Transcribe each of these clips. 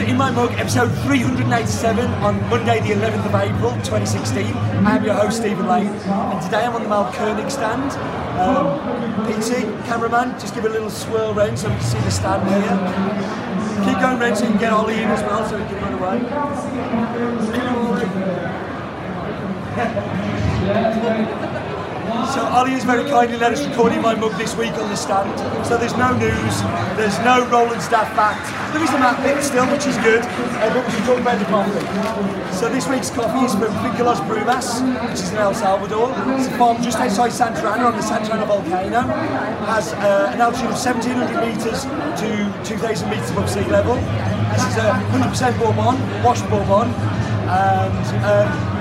to In My Mug, episode 387 on Monday, the 11th of April 2016. I am your host, Stephen Lane, and today I'm on the Mahlkönig stand. Um, PT, cameraman, just give a little swirl round so we can see the stand here. Keep going round so you can get Ollie in as well so he can run away. So Ollie has very kindly let us record in my mug this week on the stand. So there's no news, there's no Roland staff fact. There is a map bit still, which is good, uh, but we talk about the coffee. So this week's coffee is from Finca Los Brumas, which is in El Salvador. It's a farm just outside Santa Ana on the Santa Ana volcano. Has uh, an altitude of 1700 metres to 2000 metres above sea level. This is a 100% Bourbon, washed Bourbon. And um,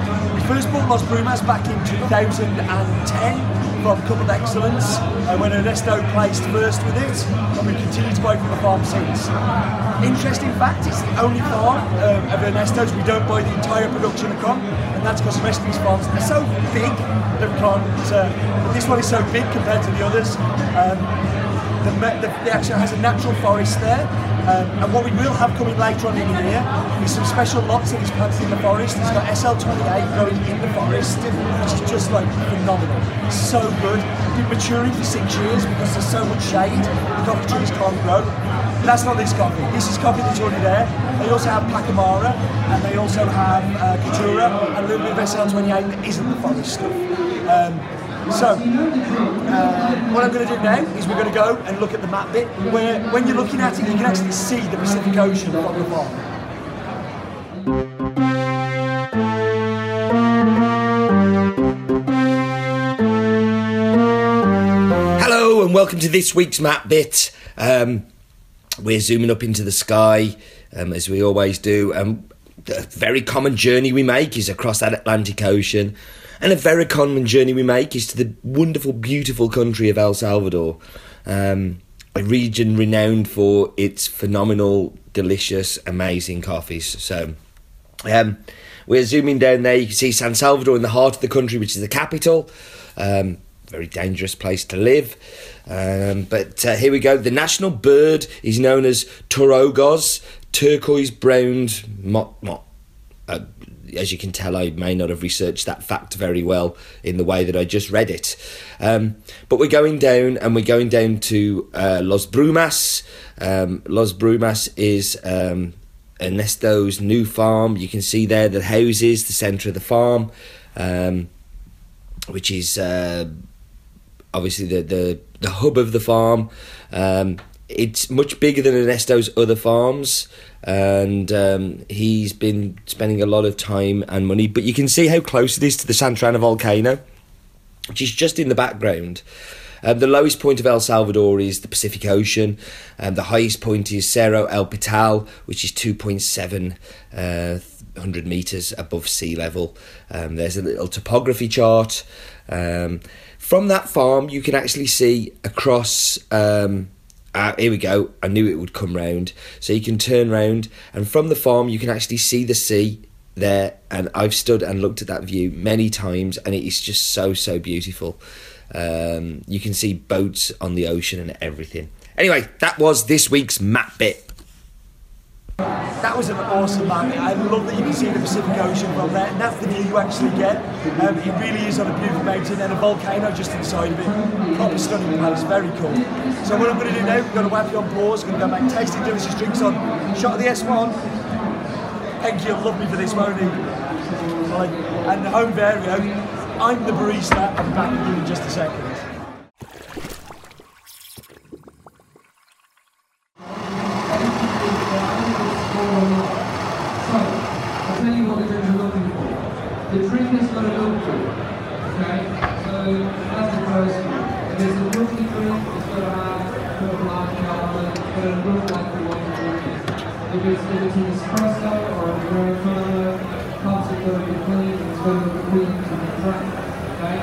first bought Los Brumas back in 2010 from Cup of Excellence and when Ernesto placed first with it and we continued to buy from the farm since. Interesting fact, it's the only farm um, of Ernesto's we don't buy the entire production of Con and that's because the rest of these farms are so big that we can't, uh, this one is so big compared to the others. Um, the, the, the actually has a natural forest there um, and what we will have coming later on in the year is some special lots of these plants in the forest. It's got SL28 growing in the forest, which is just like phenomenal. So good. Been maturing for six years because there's so much shade. The coffee trees can't grow. That's not this coffee. This is coffee that's already there. They also have Pacamara and they also have uh, Caturra and a little bit of SL28 that isn't the forest stuff. Um, so, uh, what I'm going to do now is we're going to go and look at the map bit where when you're looking at it, you can actually see the Pacific Ocean from the farm. Hello and welcome to this week's map bit. Um, we're zooming up into the sky um, as we always do. Um, the very common journey we make is across that Atlantic Ocean and a very common journey we make is to the wonderful, beautiful country of El Salvador, um, a region renowned for its phenomenal, delicious, amazing coffees. So, um, we're zooming down there. You can see San Salvador in the heart of the country, which is the capital. Um, very dangerous place to live. Um, but uh, here we go. The national bird is known as Tortugas, turquoise browned mot, uh, as you can tell, I may not have researched that fact very well in the way that I just read it. Um, but we're going down, and we're going down to uh, Los Brumas. Um, Los Brumas is um, Ernesto's new farm. You can see there the houses, the centre of the farm, um, which is uh, obviously the, the the hub of the farm. Um, it's much bigger than Ernesto's other farms and um, he's been spending a lot of time and money. But you can see how close it is to the Santa Ana volcano, which is just in the background. Um, the lowest point of El Salvador is the Pacific Ocean, and the highest point is Cerro El Pital, which is 2.7 uh, hundred meters above sea level. Um, there's a little topography chart. Um, from that farm, you can actually see across um, uh, here we go. I knew it would come round. So you can turn round, and from the farm, you can actually see the sea there. And I've stood and looked at that view many times, and it is just so, so beautiful. Um, you can see boats on the ocean and everything. Anyway, that was this week's map bit. That was an awesome map. I love that you can see the Pacific Ocean from there, and that's the view you actually get. Um, it really is on a beautiful mountain and a volcano just inside of it. Proper stunning place, very cool. So what I'm going to do now, we're going to whack you on pause, we're going to go make tasty delicious drinks on shot of the S1. Thank you, love me for this, won't he? And home vario, I'm the barista, I'll be back with you in just a second. Okay, so as a person, it needs to look different. It's got to have a lot of character. It's got to look like the one you need. If it's an espresso or a it's got to be clean. It's got to be clean and bright. Okay,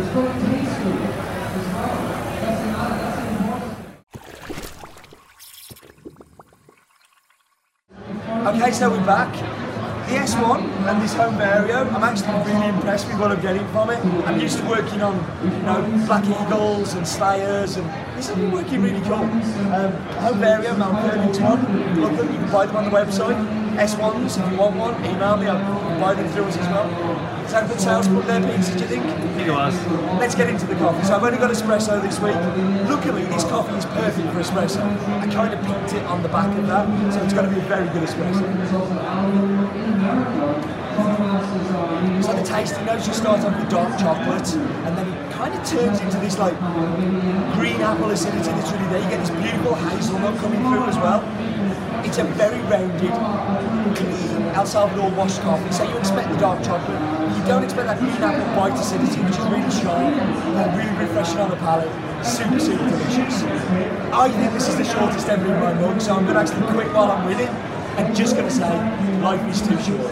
it's got to taste good as well. That's important. Okay, so we're back. The S1 and this home Vario, I'm actually really impressed with what I'm getting from it. I'm used to working on, you know, Black Eagles and Slayers, and this has been working really cool. Um, home Vario, Mount Purnington one, look them, you can buy them on the website. S1s, if you want one, email me, I'll buy them through us as well. Is that a good sales book there, Pete, do you think? I think it was. Let's get into the coffee. So I've only got espresso this week. Luckily, this coffee is perfect for espresso. I kind of picked it on the back of that, so it's going to be a very good espresso. So the tasting notes, you start off with dark chocolate, and then it kind of turns into this like green apple acidity that's really there. You get this beautiful hazelnut coming through as well. It's a very rounded, clean El Salvador washed coffee. So you expect the dark chocolate. You don't expect that green apple bite acidity, which is really sharp and really refreshing on the palate. Super, super delicious. I think this is the shortest ever in my mug, so I'm going to actually quit while I'm with it. I'm just going to say, life is too short.